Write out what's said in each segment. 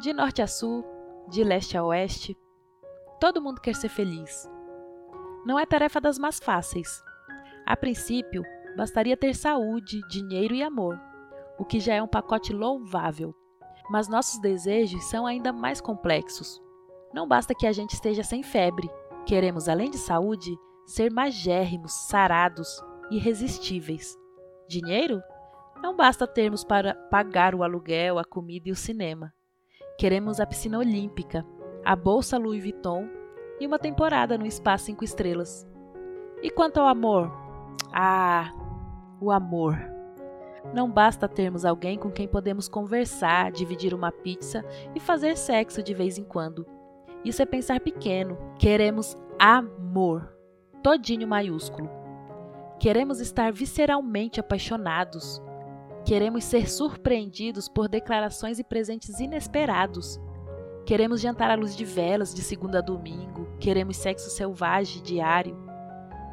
De norte a sul, de leste a oeste, todo mundo quer ser feliz. Não é tarefa das mais fáceis. A princípio, bastaria ter saúde, dinheiro e amor, o que já é um pacote louvável. Mas nossos desejos são ainda mais complexos. Não basta que a gente esteja sem febre. Queremos, além de saúde, ser magérrimos, sarados, irresistíveis. Dinheiro? Não basta termos para pagar o aluguel, a comida e o cinema. Queremos a piscina olímpica, a bolsa Louis Vuitton e uma temporada no Spa 5 estrelas. E quanto ao amor? Ah, o amor. Não basta termos alguém com quem podemos conversar, dividir uma pizza e fazer sexo de vez em quando. Isso é pensar pequeno. Queremos amor, todinho maiúsculo. Queremos estar visceralmente apaixonados. Queremos ser surpreendidos por declarações e presentes inesperados. Queremos jantar à luz de velas de segunda a domingo. Queremos sexo selvagem diário.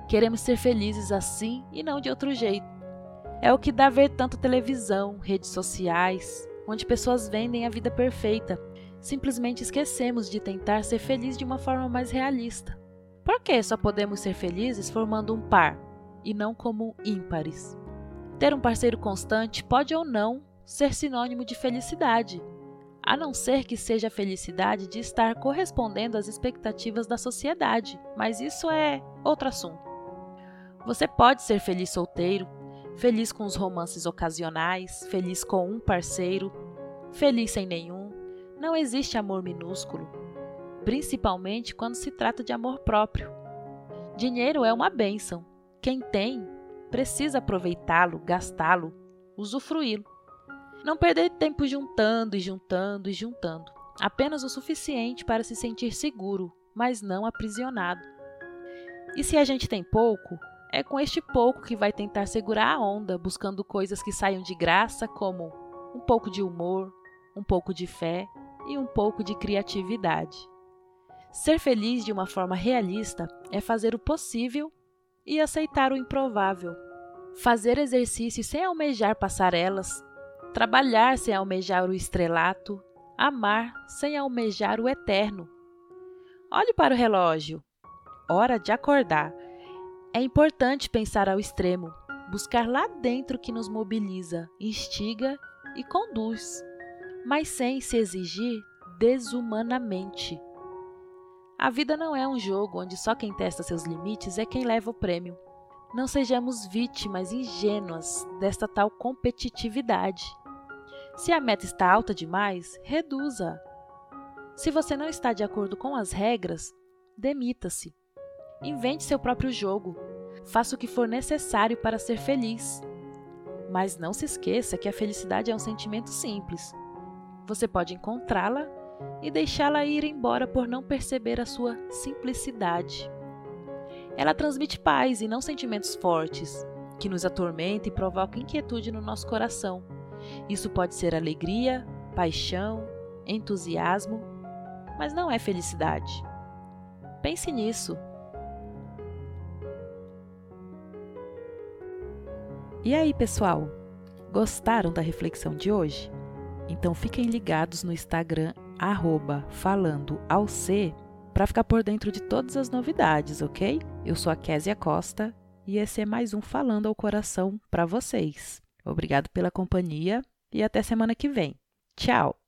Queremos ser felizes assim e não de outro jeito. É o que dá ver tanto televisão, redes sociais, onde pessoas vendem a vida perfeita. Simplesmente esquecemos de tentar ser feliz de uma forma mais realista. Por que só podemos ser felizes formando um par e não como ímpares? Ter um parceiro constante pode ou não ser sinônimo de felicidade, a não ser que seja a felicidade de estar correspondendo às expectativas da sociedade, mas isso é outro assunto. Você pode ser feliz solteiro, feliz com os romances ocasionais, feliz com um parceiro, feliz sem nenhum. Não existe amor minúsculo, principalmente quando se trata de amor próprio. Dinheiro é uma bênção. Quem tem, precisa aproveitá-lo, gastá-lo, usufruí-lo. Não perder tempo juntando e juntando e juntando. Apenas o suficiente para se sentir seguro, mas não aprisionado. E se a gente tem pouco, é com este pouco que vai tentar segurar a onda, buscando coisas que saiam de graça, como um pouco de humor, um pouco de fé e um pouco de criatividade. Ser feliz de uma forma realista é fazer o possível e aceitar o improvável. Fazer exercício sem almejar passarelas, trabalhar sem almejar o estrelato, amar sem almejar o eterno. Olhe para o relógio. Hora de acordar. É importante pensar ao extremo, buscar lá dentro que nos mobiliza, instiga e conduz, mas sem se exigir desumanamente. A vida não é um jogo onde só quem testa seus limites é quem leva o prêmio. Não sejamos vítimas ingênuas desta tal competitividade. Se a meta está alta demais, reduza. Se você não está de acordo com as regras, demita-se. Invente seu próprio jogo. Faça o que for necessário para ser feliz. Mas não se esqueça que a felicidade é um sentimento simples. Você pode encontrá-la e deixá-la ir embora por não perceber a sua simplicidade. Ela transmite paz e não sentimentos fortes, que nos atormentam e provocam inquietude no nosso coração. Isso pode ser alegria, paixão, entusiasmo, mas não é felicidade. Pense nisso E aí, pessoal? Gostaram da reflexão de hoje? Então fiquem ligados no Instagram arroba falando ao C para ficar por dentro de todas as novidades, ok? Eu sou a Késia Costa e esse é mais um Falando ao Coração para vocês. Obrigado pela companhia e até semana que vem. Tchau!